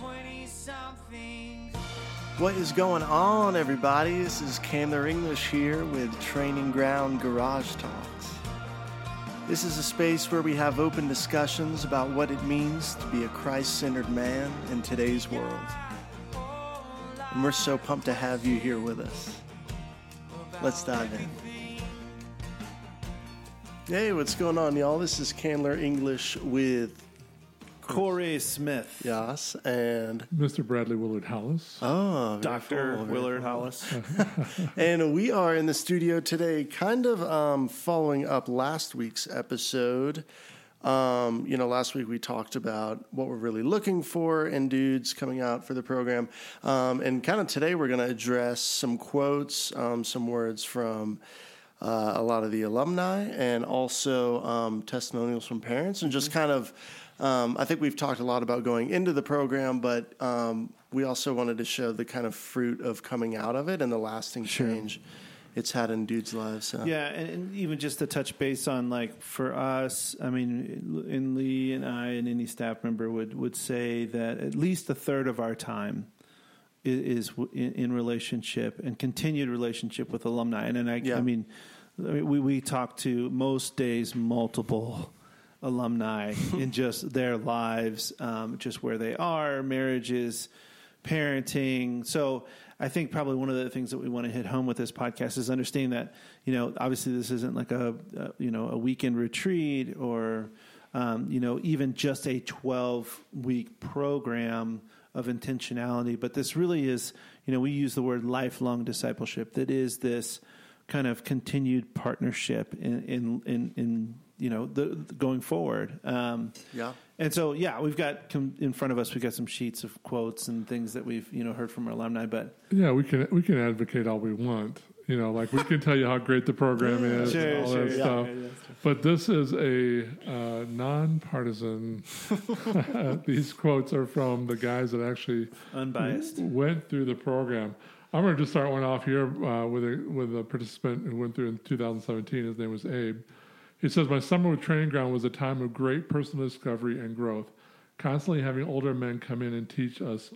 20 something. What is going on, everybody? This is Candler English here with Training Ground Garage Talks. This is a space where we have open discussions about what it means to be a Christ centered man in today's world. And we're so pumped to have you here with us. Let's dive in. Hey, what's going on, y'all? This is Candler English with Corey Smith. Yas and Mr. Bradley Willard Hollis. oh, Dr. full, very Willard Hollis. And we are in the studio today, kind of um, following up last week's episode. Um, you know, last week we talked about what we're really looking for in dudes coming out for the program. Um, and kind of today we're going to address some quotes, um, some words from uh, a lot of the alumni, and also um, testimonials from parents, and just kind of. Um, I think we've talked a lot about going into the program, but um, we also wanted to show the kind of fruit of coming out of it and the lasting change it's had in dudes' lives. So. Yeah, and, and even just to touch base on like for us, I mean, and Lee and I and any staff member would would say that at least a third of our time i- is, in, in relationship and continued relationship with alumni. And then I, Yeah. I mean, I mean, we we talk to most days multiple alumni in just their lives, um, just where they are, marriages, parenting. So I think probably one of the things that we want to hit home with this podcast is understanding that you know obviously this isn't like a, you know a weekend retreat or um, you know even just a twelve week program of intentionality, but this really is you know we use the word lifelong discipleship. That is this kind of continued partnership in in in, in you know the, the going forward. Um, Yeah. and so, yeah, we've got com- in front of us. We've got some sheets of quotes and things that we've you know heard from our alumni. But Yeah, we can we can advocate all we want. You know, like we can tell you how great the program is Sure, and all sure, that yeah. stuff. Yeah, that's. But this is a uh, nonpartisan. These quotes are from the guys that actually unbiased. went through the program. I'm going to just start one off here uh, with a with a participant who went through in 2017. His name was Abe. He says, "My summer with Training Ground was a time of great personal discovery and growth. Constantly having older men come in and teach us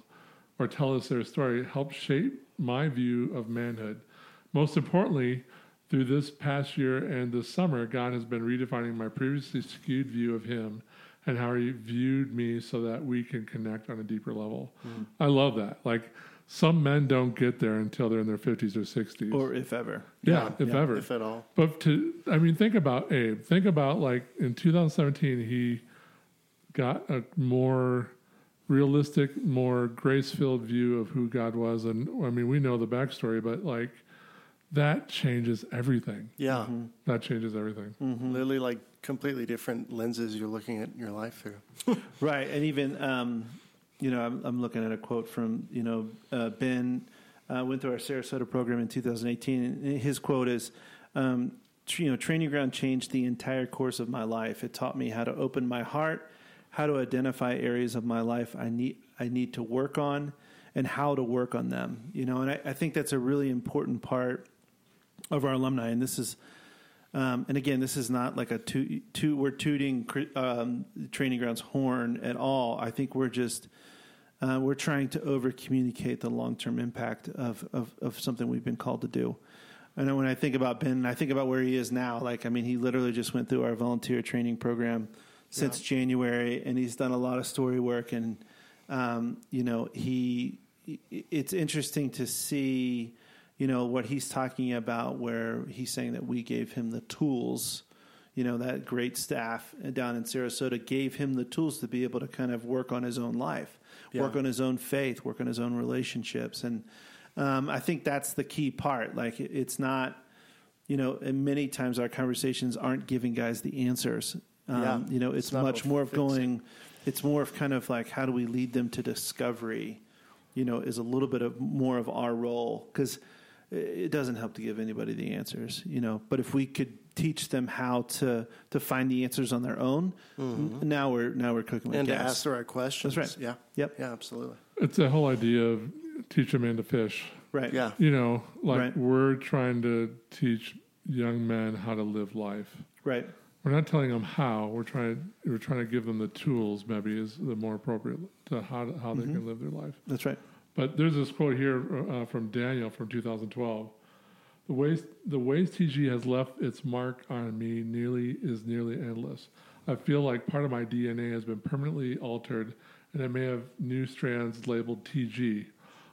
or tell us their story helped shape my view of manhood. Most importantly." Through this past year and this summer, God has been redefining my previously skewed view of Him and how He viewed me so that we can connect on a deeper level. Mm. I love that. Like, some men don't get there until they're in their 50s or 60s. or if ever. yeah, if yeah, ever. If at all. But to, I mean, think about Abe. Think about like in 2017, he got a more realistic, more grace filled view of who God was. And I mean, we know the backstory, but like that changes everything. Yeah. That changes everything. Literally, like completely different lenses you're looking at your life through. Right, and even um, you know, I'm, I'm looking at a quote from you know uh, Ben uh, went through our Sarasota program in 2018, and his quote is, um, "You know, training ground changed the entire course of my life. It taught me how to open my heart, how to identify areas of my life I need I need to work on, and how to work on them. You know, and I, I think that's a really important part of our alumni, and this is." Um, and again, this is not like a two, two we're tooting um, training grounds horn at all. I think we're just uh, we're trying to over communicate the long term impact of, of of something we've been called to do. And when I think about Ben, I think about where he is now. Like, I mean, he literally just went through our volunteer training program since January, and he's done a lot of story work. And um, you know, he it's interesting to see you know what he's talking about where he's saying that we gave him the tools you know that great staff down in sarasota gave him the tools to be able to kind of work on his own life work on his own faith work on his own relationships. And um, i think that's the key part. Like it- it's not you know and many times our conversations aren't giving guys the answers. Um, Yeah. you know it's, It's much more of going it's more of kind of like how do we lead them to discovery you know is a little bit of more of our role. Because it doesn't help to give anybody the answers you know but if we could teach them how to to find the answers on their own n- now we're now we're cooking with and to ask the right questions. That's right. Yeah. Yep. Yeah, absolutely. It's the whole idea of teach a man to fish. right Yeah. You know, like Right. we're trying to teach young men how to live life. right we're not telling them how. We're trying we're trying to give them the tools. Maybe is the more appropriate to how how they mm-hmm. can live their life. That's right. But there's this quote here uh, from Daniel from 2012. The ways the ways TG has left its mark on me nearly is nearly endless. I feel like part of my DNA has been permanently altered, and I may have new strands labeled TG.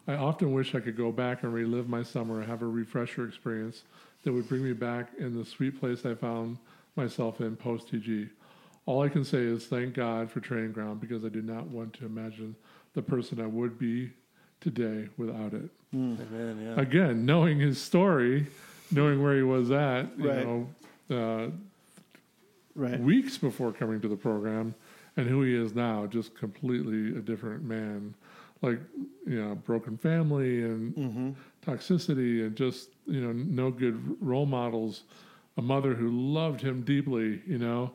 I often wish I could go back and relive my summer and have a refresher experience that would bring me back in the sweet place I found myself in post TG. All I can say is thank God for Training Ground because I do not want to imagine the person I would be today without it. Amen. Yeah. Again, knowing his story, knowing where he was at, you Right. know, uh, Right. weeks before coming to the program, and who he is now, just completely a different man. Like, you know, broken family and toxicity, and just you know, no good role models. A mother who loved him deeply, you know,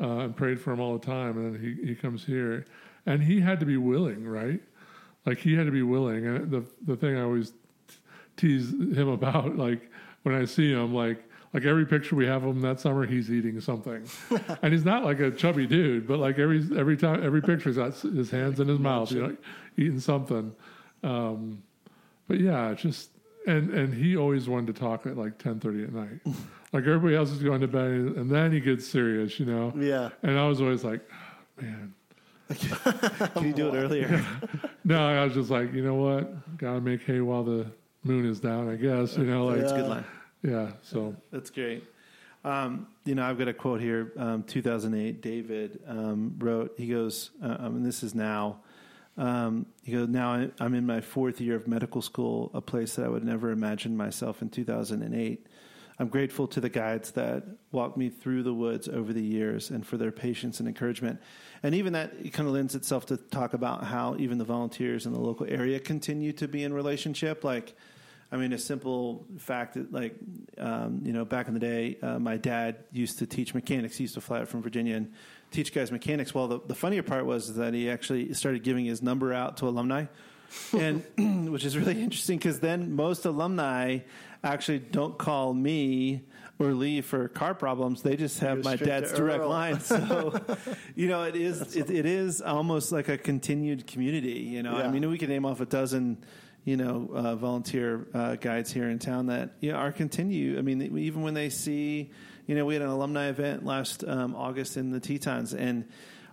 uh, and prayed for him all the time. And then he he comes here, and he had to be willing, right? Like he had to be willing. And the the thing I always tease him about, like when I see him, like like every picture we have of him that summer, he's eating something, and he's not like a chubby dude, but like every every time every picture, he's got his hands in his mouth, you know, eating something. Um, but yeah, just and and he always wanted to talk at like ten thirty at night, like everybody else is going to bed, and then he gets serious, you know. Yeah. And I was always like, man, Can you do it earlier? No, I was just like, you know what, gotta make hay while the moon is down, I guess, you know, like a good line. yeah. So That's great. Um, you know, I've got a quote here. Um, 2008, David um, wrote. He goes, uh, um, and this is now. Um, he goes, now I'm in my fourth year of medical school, a place that I would never imagine myself in 2008. I'm grateful to the guides that walked me through the woods over the years and for their patience and encouragement. And even that kind of lends itself to talk about how even the volunteers in the local area continue to be in relationship. Like, I mean, a simple fact that, like, um, you know, back in the day, uh, my dad used to teach mechanics. He used to fly out from Virginia and teach guys mechanics. Well, the, the funnier part was that he actually started giving his number out to alumni, and which is really interesting because then most alumni actually don't call me or Lee for car problems. They just have my dad's direct Earl. line. So, you know, it is it, it is almost like a continued community. You know, I mean, we could name off a dozen you know, uh, volunteer uh, guides here in town that you know, are continue. I mean, even when they see, you know, we had an alumni event last um, August in the Tetons, and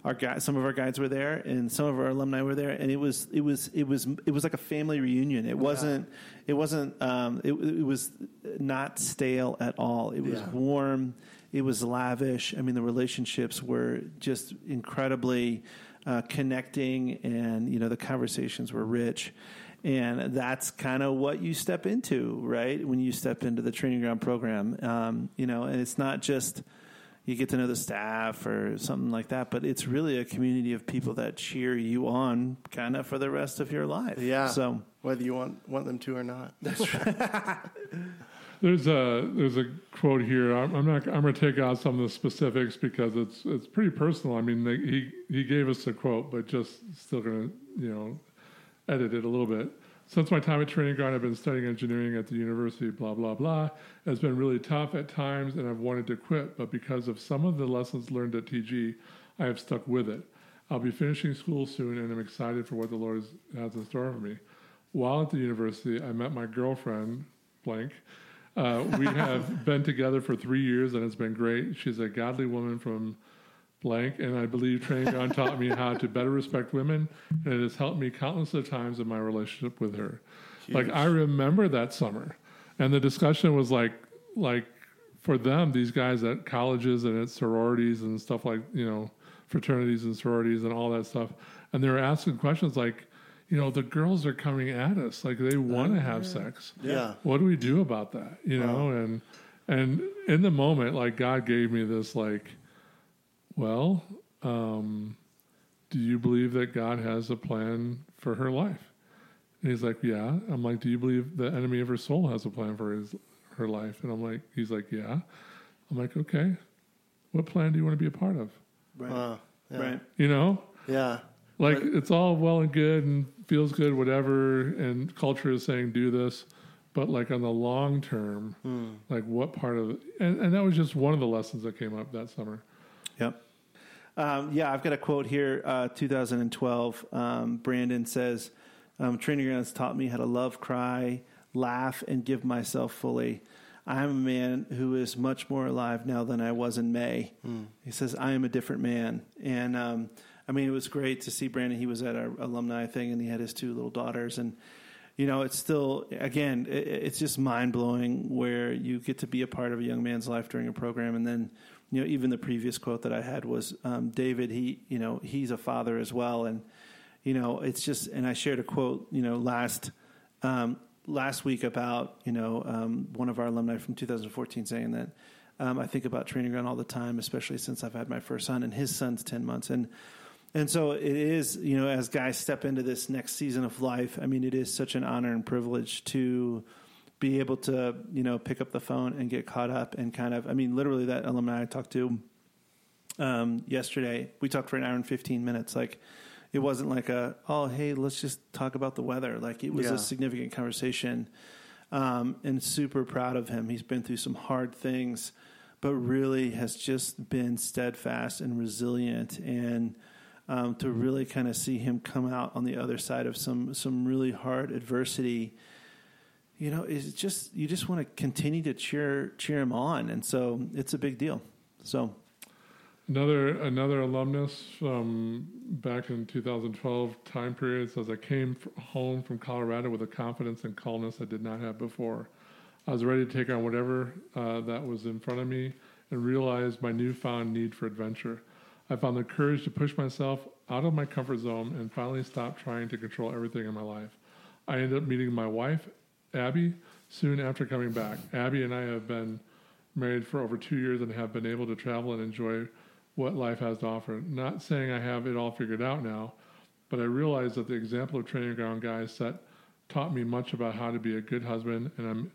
our guys, some of our guides were there, and some of our alumni were there, and it was, it was, it was, it was like a family reunion. It wasn't, it wasn't, um, it, it was not stale at all. It was Yeah. warm. It was lavish. I mean, the relationships were just incredibly uh, connecting, and you know, the conversations were rich. And that's kind of what you step into, right? When you step into the training ground program, um, you know, and it's not just you get to know the staff or something like that, but it's really a community of people that cheer you on, kind of for the rest of your life. Yeah. So whether you want want them to or not. There's a there's a quote here. I'm, I'm not. I'm going to take out some of the specifics because it's it's pretty personal. I mean, they, he he gave us a quote, but just still going to you know edit it a little bit. Since my time at training ground, I've been studying engineering at the university. Blah blah blah. It's been really tough at times, and I've wanted to quit. But because of some of the lessons learned at TG, I have stuck with it. I'll be finishing school soon, and I'm excited for what the Lord has in store for me. While at the university, I met my girlfriend, blank. Uh, we have been together for three years, and it's been great. She's a godly woman from blank, and I believe training ground taught me how to better respect women, and it has helped me countless of times in my relationship with her. Like I remember that summer, and the discussion was like, like for them, these guys at colleges and at sororities and stuff like you know fraternities and sororities and all that stuff, and they were asking questions like, you know, the girls are coming at us, like they want to mm-hmm. have sex. Yeah. what do we do about that? You know and and in the moment like god gave me this like well um do you believe that god has a plan for her life and he's like yeah i'm like do you believe the enemy of her soul has a plan for his her life and i'm like he's like yeah i'm like okay what plan do you want to be a part of right, Wow. Yeah. right, you know Yeah. like But- it's all well and good and feels good, whatever. And culture is saying do this, but like on the long term, like what part of it, and, and that was just one of the lessons that came up that summer. Yep. Um, yeah, I've got a quote here. Uh, 2012. Um, Brandon says, um, "Training grounds taught me how to love, cry, laugh, and give myself fully. I am a man who is much more alive now than I was in May." He says, "I am a different man." And um, I mean, it was great to see Brandon. He was at our alumni thing, and he had his two little daughters, and you know, it's still again, it, it's just mind blowing where you get to be a part of a young man's life during a program, and then you know, even the previous quote that I had was um, David. He, you know, he's a father as well, and you know, it's just. And I shared a quote, you know, last um, last week about you know um, one of our alumni from 2014 saying that um, I think about training ground all the time, especially since I've had my first son, and his son's 10 months, and and so it is, you know, as guys step into this next season of life, I mean, it is such an honor and privilege to be able to, you know, pick up the phone and get caught up and kind of, I mean, literally that alumni I talked to um, yesterday, we talked for an hour and 15 minutes. Like, it wasn't like a, oh, hey, let's just talk about the weather. Like, it was Yeah. a significant conversation. Um, and super proud of him. He's been through some hard things, but really has just been steadfast and resilient. And um, to really kind of see him come out on the other side of some some really hard adversity, you know, is just you just want to continue to cheer cheer him on, and so it's a big deal. So Another another alumnus from back in 2012 time period says I came home from Colorado with a confidence and calmness I did not have before. I was ready to take on whatever uh, that was in front of me and realized my newfound need for adventure. I found the courage to push myself out of my comfort zone and finally stop trying to control everything in my life. I ended up meeting my wife, Abby, soon after coming back. Abby and I have been married for over two years and have been able to travel and enjoy what life has to offer. Not saying I have it all figured out now, but I realize that the example of training ground guys set taught me much about how to be a good husband, and I'm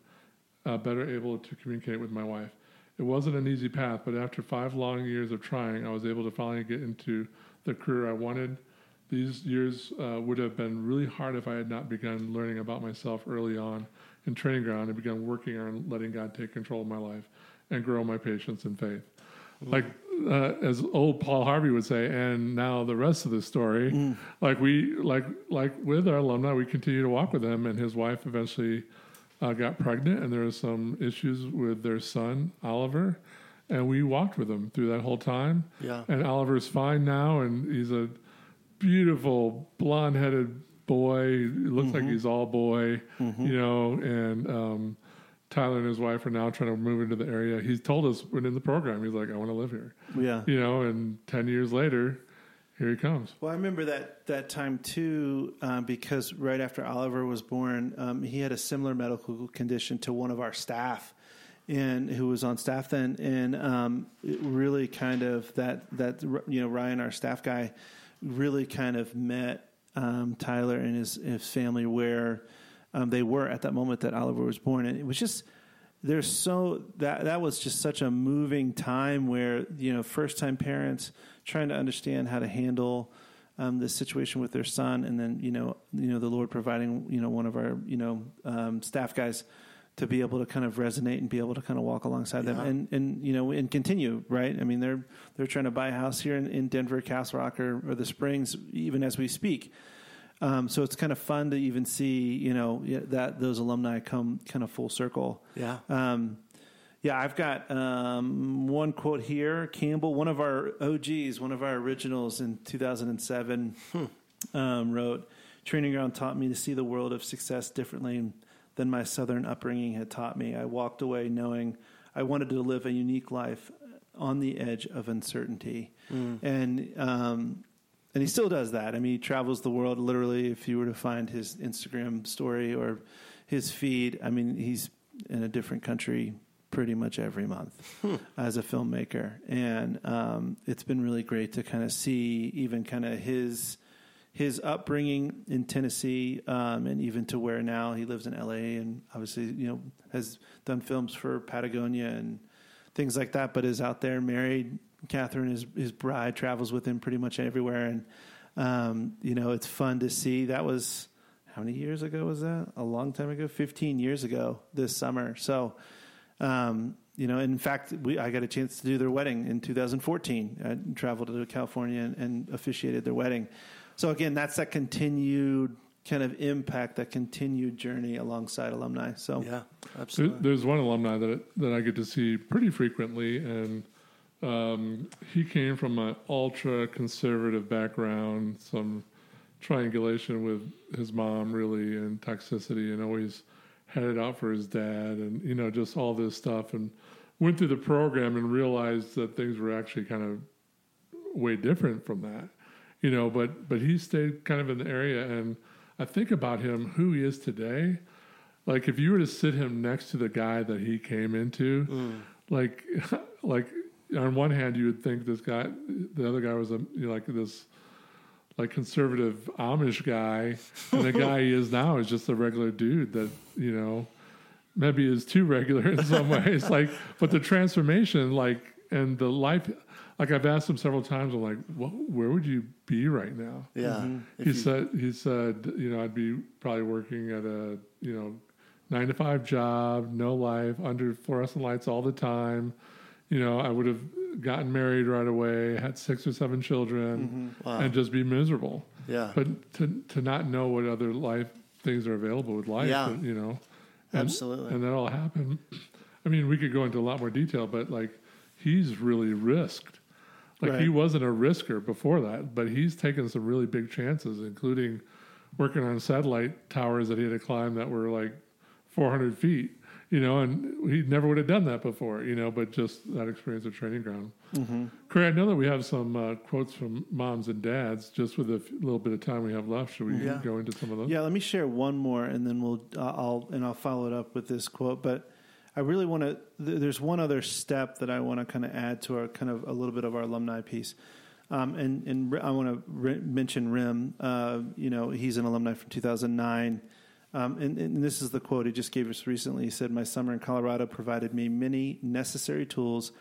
uh, better able to communicate with my wife. It wasn't an easy path, but after five long years of trying, I was able to finally get into the career I wanted. These years uh, would have been really hard if I had not begun learning about myself early on in training ground and begun working on letting God take control of my life and grow my patience and faith. Like uh, as old Paul Harvey would say, and now the rest of the story. Like we like like with our alumni, we continue to walk with him, and his wife eventually uh, got pregnant, and there was some issues with their son Oliver, and we walked with them through that whole time. Yeah. And Oliver's fine now, and he's a beautiful blonde-headed boy. He looks like he's all boy, you know. And um, Tyler and his wife are now trying to move into the area. He's told us when in the program, he's like, "I want to live here," yeah, you know. And ten years later, here he comes. Well, I remember that that time too, um, because right after Oliver was born, um, he had a similar medical condition to one of our staff, and who was on staff then, and um, it really kind of that that you know Ryan, our staff guy, really kind of met um, Tyler and his his family where um, they were at that moment that Oliver was born, and it was just there's so that that was just such a moving time where you know first time parents trying to understand how to handle um, the situation with their son, and then you know you know the Lord providing you know one of our you know um, staff guys to be able to kind of resonate and be able to kind of walk alongside them and and you know and continue right. I mean they're they're trying to buy a house here in, in Denver, Castle Rock, or, or the Springs, even as we speak. Um, so it's kind of fun to even see, you know, that those alumni come kind of full circle. Yeah. Um, yeah, I've got um, one quote here. Campbell, one of our OGs, one of our originals in 2007, um, wrote, Training ground taught me to see the world of success differently than my Southern upbringing had taught me. I walked away knowing I wanted to live a unique life on the edge of uncertainty. And, um, and he still does that. I mean, he travels the world literally. If you were to find his Instagram story or his feed, I mean, he's in a different country pretty much every month as a filmmaker, and um, it's been really great to kind of see even kind of his his upbringing in Tennessee, um, and even to where now he lives in L.A. and obviously you know has done films for Patagonia and things like that, but is out there married. Catherine, his his bride, travels with him pretty much everywhere, and um, you know it's fun to see. That was how many years ago was that? A long time ago, fifteen years ago this summer. So, um, you know, in fact, we I got a chance to do their wedding in 2014. I traveled to California and, and officiated their wedding. So again, that's that continued kind of impact, that continued journey alongside alumni. So Yeah, absolutely. there's one alumni that that I get to see pretty frequently, and um, he came from an ultra conservative background, some triangulation with his mom, really, and toxicity, and always had it out for his dad, and you know, just all this stuff, and went through the program and realized that things were actually kind of way different from that, you know. But but he stayed kind of in the area, and I think about him, who he is today. Like if you were to sit him next to the guy that he came into, mm. like like on one hand you would think this guy, the other guy was a you know, like this like conservative Amish guy, and the guy he is now is just a regular dude that you know maybe is too regular in some ways. Like, but the transformation, like, and the life, like I've asked him several times, I'm like, well, where would you be right now? yeah. Mm-hmm. If He you- said, he said, you know, I'd be probably working at a, you know, nine to five job, no life, under fluorescent lights all the time. You know, I would have gotten married right away, had six or seven children, mm-hmm. Wow. and just be miserable. yeah. But to to not know what other life things are available with life, Yeah. you know, and, Absolutely. and that all happened. I mean, we could go into a lot more detail, but like he's really risked. Like he wasn't a risker before that, but he's taken some really big chances, including working on satellite towers that he had to climb that were like 400 feet. You know, and he never would have done that before. You know, but just that experience of training ground. Corey, I know that we have some uh, quotes from moms and dads. Just with a f- little bit of time we have left, should we Yeah. go into some of those? Yeah, let me share one more, and then we'll uh, I'll and I'll follow it up with this quote. But I really want to. Th- there's one other step that I want to kind of add to our kind of a little bit of our alumni piece, um, and and I want to ri- mention Rim. Uh, you know, he's an alumni from 2009. Um, and, and this is the quote he just gave us recently. He said, My summer in Colorado provided me many necessary tools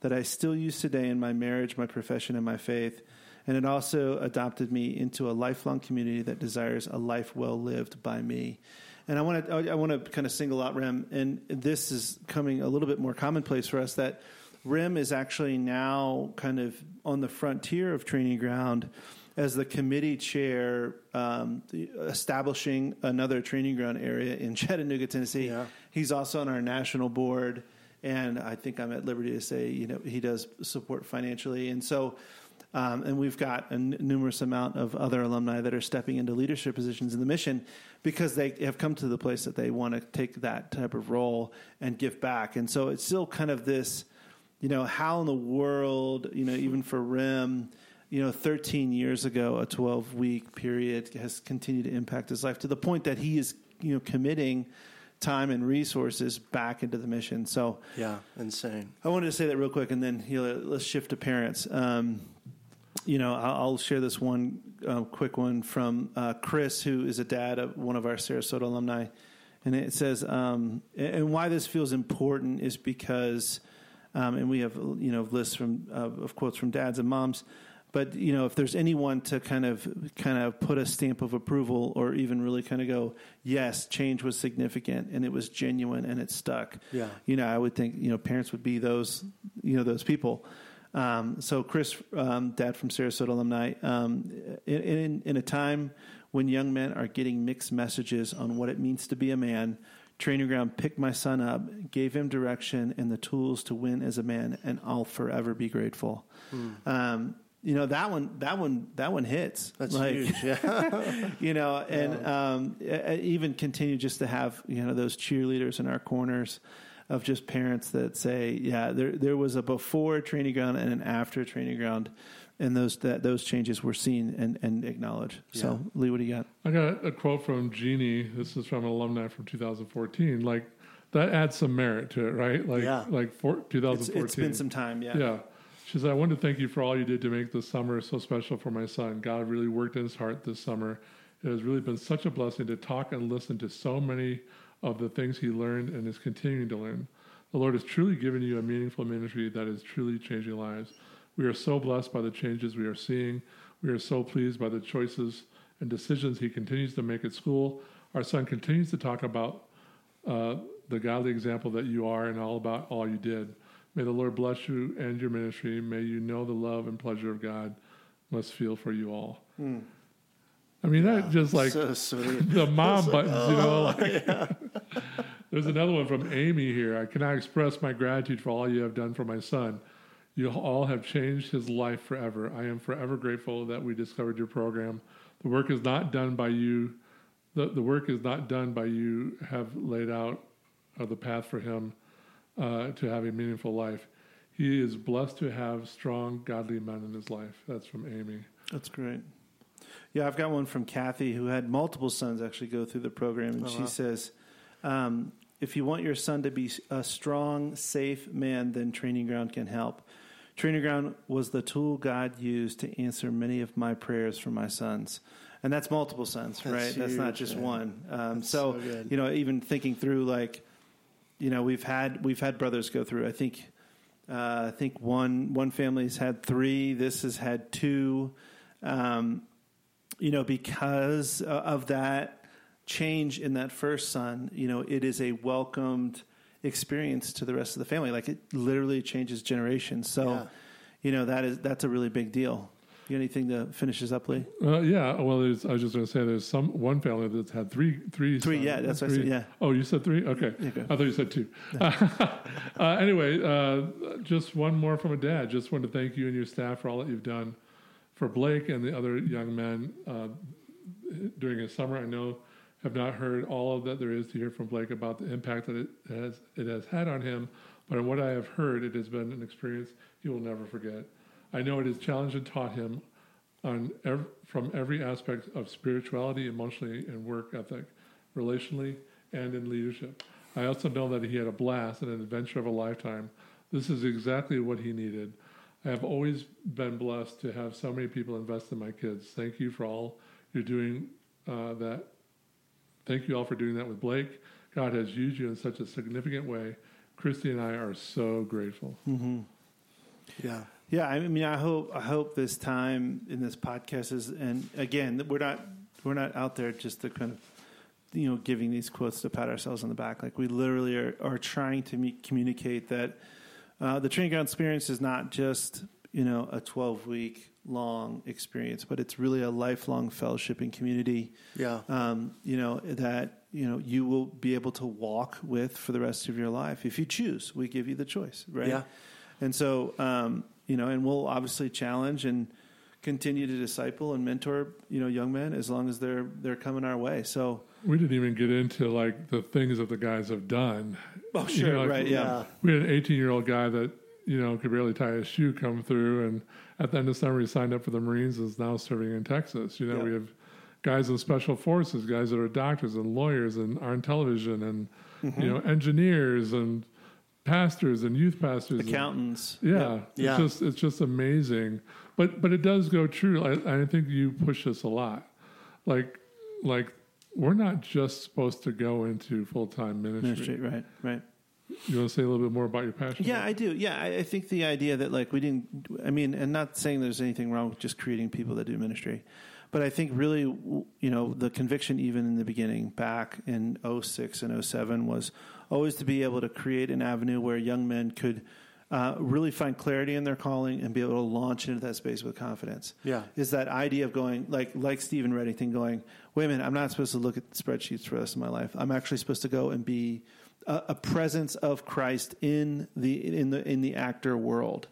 that I still use today in my marriage, my profession, and my faith. And it also adopted me into a lifelong community that desires a life well lived by me. And I want to I want to kind of single out Rim, and this is coming a little bit more commonplace for us that Rim is actually now kind of on the frontier of training ground as the committee chair, um, the- establishing another training ground area in Chattanooga, Tennessee. Yeah. He's also on our national board, and I think I'm at liberty to say, you know, he does support financially, and so. Um, and we've got a n- numerous amount of other alumni that are stepping into leadership positions in the mission because they have come to the place that they want to take that type of role and give back. And so it's still kind of this, you know, how in the world, you know, even for Rim, you know, 13 years ago, a 12 week period has continued to impact his life to the point that he is, you know, committing time and resources back into the mission. So yeah, insane. I wanted to say that real quick, and then you know, let's shift to parents. Um, you know, I'll, share this one uh, quick one from uh, Chris, who is a dad of one of our Sarasota alumni, and it says, um, and why this feels important is because, um, and we have you know lists from uh, of quotes from dads and moms. But you know, if there's anyone to kind of kind of put a stamp of approval, or even really kind of go, yes, change was significant and it was genuine and it stuck. Yeah. You know, I would think you know parents would be those you know those people. Um, so Chris, um, dad from Sarasota alumni, um, in, in in a time when young men are getting mixed messages on what it means to be a man, Training Ground picked my son up, gave him direction and the tools to win as a man, and I'll forever be grateful. Um, you know that one, that one, that one hits. That's Like, huge. Yeah. you know, and um, e- e- even continue just to have you know those cheerleaders in our corners of just parents that say, yeah, there there was a before training ground and an after training ground, and those that those changes were seen and and acknowledged. So, Lee, what do you got? I got a quote from Jeannie. This is from an alumni from 2014. Like that adds some merit to it, right? Like Yeah. like for, It's, 2014. it's been some time, yeah. Yeah. She said, I want to thank you for all you did to make this summer so special for my son. God really worked in his heart this summer. It has really been such a blessing to talk and listen to so many of the things he learned and is continuing to learn. The Lord has truly given you a meaningful ministry that is truly changing lives. We are so blessed by the changes we are seeing. We are so pleased by the choices and decisions he continues to make at school. Our son continues to talk about uh, the godly example that you are and all about all you did. May the Lord bless you and your ministry. May you know the love and pleasure of God must feel for you all. I mean, that just like so the mom buttons, you know. oh, Like, there's another one from Amy here. I cannot express my gratitude for all you have done for my son. You all have changed his life forever. I am forever grateful that we discovered your program. The work is not done by you. The, the work is not done by you have laid out uh, the path for him uh, to have a meaningful life. He is blessed to have strong, godly men in his life. That's from Amy. That's great. Yeah, I've got one from Kathy who had multiple sons actually go through the program, and Oh, she wow. says, um, "If you want your son to be a strong, safe man, then Training Ground can help. Training Ground was the tool God used to answer many of my prayers for my sons." And that's multiple sons, That's right? That's not just man. one. Um, so, so you know, even thinking through like, you know, we've had we've had brothers go through. I think uh, I think one one family's had three. This has had two. Um, you know, because uh, of that change in that first son, you know, it is a welcomed experience to the rest of the family. Like it literally changes generations. So, Yeah. you know, that is that's a really big deal. You anything to finish this up, Lee? Uh, yeah, well, there's, I was just going to say there's some one family that's had three, three, Three, sons. yeah, that's what I Three- said, yeah. Oh, you said three? Okay, Yeah. I thought you said two. uh, anyway, uh, just one more from a dad. Just want to thank you and your staff for all that you've done for Blake and the other young men uh, during his summer. I know have not heard all of that there is to hear from Blake about the impact that it has it has had on him, but in what I have heard, it has been an experience he will never forget. I know it has challenged and taught him on ev- from every aspect of spirituality, emotionally, and work ethic, relationally, and in leadership. I also know that he had a blast and an adventure of a lifetime. This is exactly what he needed. I have always been blessed to have so many people invest in my kids. Thank you for all you're doing uh, that. Thank you all for doing that with Blake. God has used you in such a significant way. Christy and I are so grateful. Yeah. Yeah, I mean, I hope I hope this time in this podcast is, and again, we're not we're not out there just to kind of you know giving these quotes to pat ourselves on the back. Like we literally are, are trying to meet, communicate that uh, the training ground experience is not just you know a twelve week long experience, but it's really a lifelong fellowshipping community Yeah. um, you know that you know you will be able to walk with for the rest of your life if you choose. We give you the choice, right? Yeah. And so, um, you know, and we'll obviously challenge and continue to disciple and mentor, you know, young men as long as they're they're coming our way. So, We didn't even get into like the things that the guys have done. oh, You know, like, right, yeah. We had an 18 year old guy that, you know, could barely tie his shoe come through. And at the end of summer, he signed up for the Marines and is now serving in Texas. You know, Yeah. we have guys in special forces, guys that are doctors and lawyers and are on television and, Mm-hmm. you know, engineers and pastors and youth pastors. and- Accountants, yeah, Yeah. it's just it's just amazing. But but it does go true. I, I think you push this a lot. Like like we're not just supposed to go into full time ministry. ministry, right, right. You want to say a little bit more about your passion? Yeah, I do. Yeah, I, I think the idea that like we didn't. I mean, and not saying there's anything wrong with just creating people that do ministry, but I think really, you know, the conviction even in the beginning, back in 06 and 07, was always to be able to create an avenue where young men could. Uh, really find clarity in their calling and be able to launch into that space with confidence. Yeah. is that idea of going like like Stephen Reddington going, wait a minute, I'm not supposed to look at spreadsheets for the rest of my life. I'm actually supposed to go and be a, a presence of Christ in the in the in the actor world.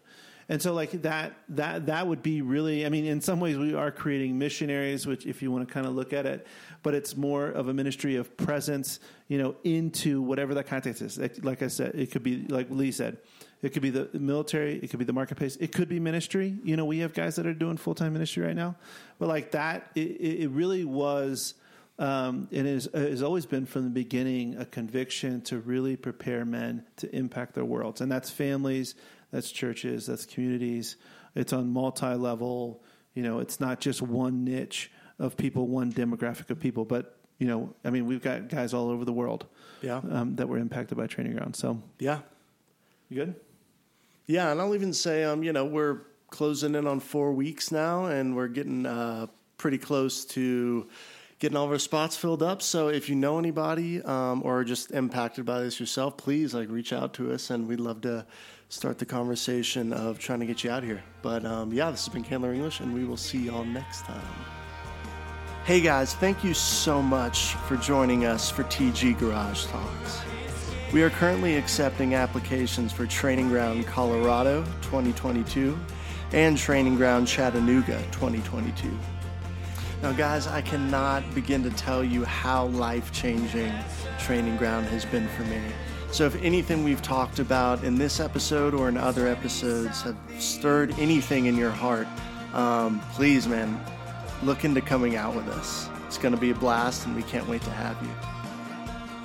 And so like that that that would be really I mean in some ways we are creating missionaries which if you want to kind of look at it but it's more of a ministry of presence you know into whatever that context is like, like I said it could be like Lee said it could be the military it could be the marketplace it could be ministry you know we have guys that are doing full-time ministry right now but like that it, it it really was um, and it has always been from the beginning a conviction to really prepare men to impact their worlds. And that's families, that's churches, that's communities. It's on multi level. You know, it's not just one niche of people, one demographic of people, but, you know, I mean, we've got guys all over the world Yeah. um, that were impacted by training ground. So, Yeah. you good? Yeah, and I'll even say, um, you know, we're closing in on four weeks now, and we're getting uh, pretty close to getting all of our spots filled up. So if you know anybody um, or are just impacted by this yourself, please like reach out to us, and we'd love to start the conversation of trying to get you out here. But um, yeah, this has been Candler English, and we will see y'all next time. Hey guys, thank you so much for joining us for TG Garage Talks. We are currently accepting applications for Training Ground Colorado 2022 and Training Ground Chattanooga 2022. Now, guys, I cannot begin to tell you how life changing Training Ground has been for me. So, if anything we've talked about in this episode or in other episodes have stirred anything in your heart, um, please, man, look into coming out with us. It's going to be a blast, and we can't wait to have you.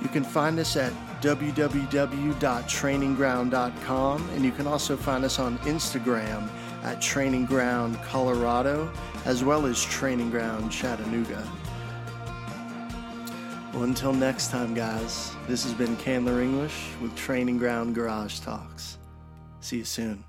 You can find us at www.trainingground.com, and you can also find us on Instagram at Training Ground Colorado, as well as Training Ground Chattanooga. Well, until next time, guys, this has been Candler English with Training Ground Garage Talks. See you soon.